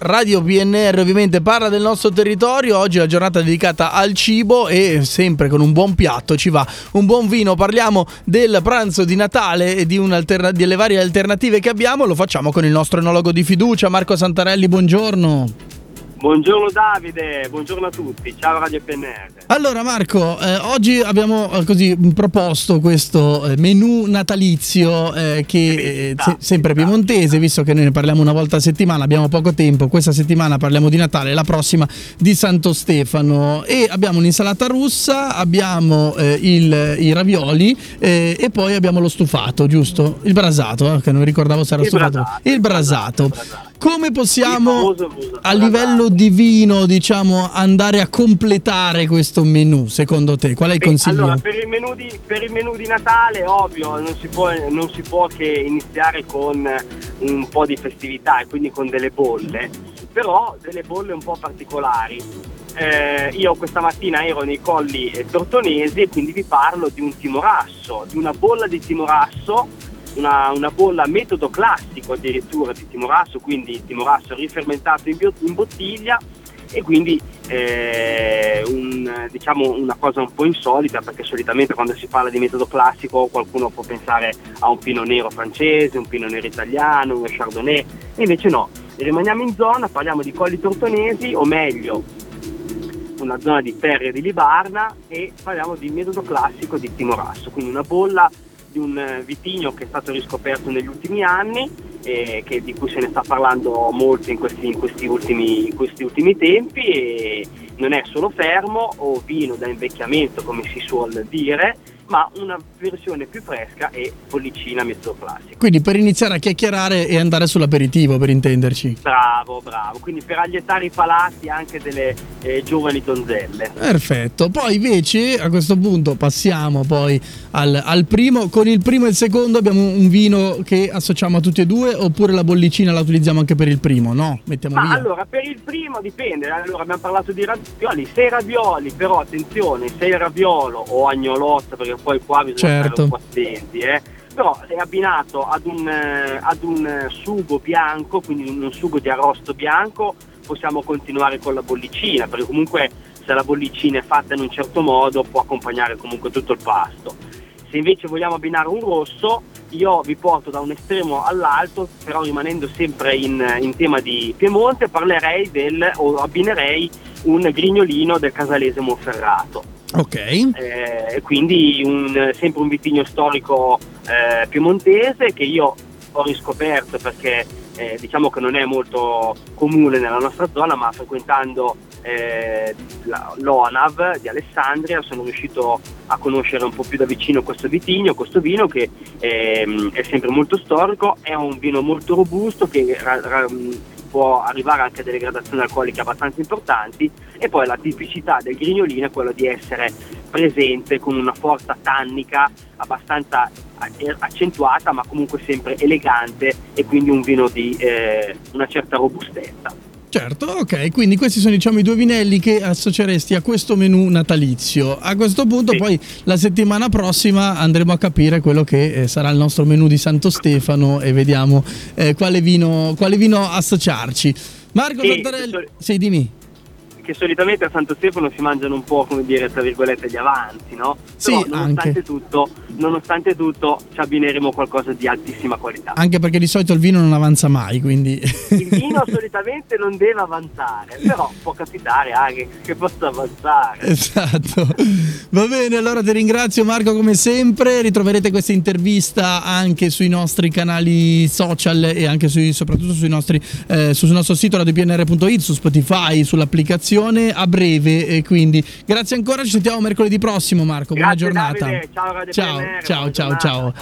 Radio PNR ovviamente parla del nostro territorio, oggi è la giornata dedicata al cibo e sempre con un buon piatto ci va un buon vino, parliamo del pranzo di Natale e di delle varie alternative che abbiamo, lo facciamo con il nostro enologo di fiducia Marco Santarelli, buongiorno. Buongiorno Davide, buongiorno a tutti, ciao Radio PNR. Allora Marco, eh, oggi abbiamo eh, così proposto questo eh, menù natalizio eh, che è se- sempre piemontese, visto che noi ne parliamo una volta a settimana, abbiamo poco tempo, questa settimana parliamo di Natale, la prossima di Santo Stefano e abbiamo un'insalata russa, abbiamo eh, il, i ravioli eh, e poi abbiamo lo stufato, giusto? Il brasato, che non ricordavo se era il stufato. Brasato, il brasato. Il brasato. Come possiamo a livello di vino, diciamo, andare a completare questo menù, secondo te? Qual è il consiglio? Allora, per il menù di, di Natale, ovvio, non si, può, non si può che iniziare con un po' di festività e quindi con delle bolle, però delle bolle un po' particolari. Eh, io questa mattina ero nei colli tortonesi e quindi vi parlo di un timorasso, di una bolla di timorasso una, una, bolla metodo classico addirittura di timorasso, quindi timorasso rifermentato in, bio, in bottiglia e quindi eh, un, diciamo una cosa un po' insolita perché solitamente quando si parla di metodo classico qualcuno può pensare a un pino nero francese, un pino nero italiano, un chardonnay e invece no, rimaniamo in zona, parliamo di colli tortonesi o meglio una zona di terre di Libarna e parliamo di metodo classico di timorasso, quindi una bolla di un eh, vitigno che è stato riscoperto negli ultimi anni e che, di cui se ne sta parlando molto in questi, in questi, ultimi, in questi ultimi tempi e non è solo fermo o vino da invecchiamento come si suol dire ma una versione più fresca e bollicina mezzo classico. Quindi per iniziare a chiacchierare e andare sull'aperitivo, per intenderci. Bravo, bravo. Quindi per alliettare i palati anche delle eh, giovani donzelle. Perfetto. Poi invece a questo punto passiamo poi al, al, primo. Con il primo e il secondo abbiamo un vino che associamo a tutti e due oppure la bollicina la utilizziamo anche per il primo, no? Mettiamo Ma via. allora, per il primo dipende. Allora abbiamo parlato di ravioli. Se i ravioli, però attenzione, se il raviolo o agnolotta, perché poi qua bisogna certo. stare un po' attenti, eh? però è abbinato ad un, eh, ad un sugo bianco, quindi un sugo di arrosto bianco, possiamo continuare con la bollicina, perché comunque se la bollicina è fatta in un certo modo può accompagnare comunque tutto il pasto. Se invece vogliamo abbinare un rosso, io vi porto da un estremo all'altro, però rimanendo sempre in, in tema di Piemonte, parlerei del, o abbinerei un grignolino del casalese Monferrato Ok. Eh, quindi un, sempre un vitigno storico eh, piemontese che io ho riscoperto perché eh, diciamo che non è molto comune nella nostra zona, ma frequentando eh, l'ONAV di Alessandria sono riuscito a conoscere un po' più da vicino questo vitigno, questo vino che ehm, è sempre molto storico, è un vino molto robusto che ra- ra- può arrivare anche a delle gradazioni alcoliche abbastanza importanti e poi la tipicità del grignolino è quello di essere presente con una forza tannica abbastanza accentuata ma comunque sempre elegante e quindi un vino di eh, una certa robustezza. Certo, ok, quindi questi sono diciamo i due vinelli che associeresti a questo menù natalizio. A questo punto sì. poi la settimana prossima andremo a capire quello che eh, sarà il nostro menù di Santo Stefano e vediamo eh, quale, vino, quale, vino, associarci. Marco Santarelli, sì, dimmi che solitamente a Santo Stefano si mangiano un po', come dire, tra virgolette, gli avanzi, no? Sì, Però, nonostante tutto, nonostante tutto ci abbineremo qualcosa di altissima qualità. Anche perché di solito il vino non avanza mai, quindi... Il vino solitamente non deve avanzare, però può capitare anche che possa avanzare. Esatto. Va bene, allora ti ringrazio Marco come sempre, ritroverete questa intervista anche sui nostri canali social e anche sui, soprattutto sui nostri, eh, sul nostro sito radiopnr.it, su Spotify, sull'applicazione trasmissione a breve. E quindi grazie ancora, ci sentiamo mercoledì prossimo, Marco. Buona grazie, giornata. Davide. Ciao, ciao, ciao, ciao, ciao.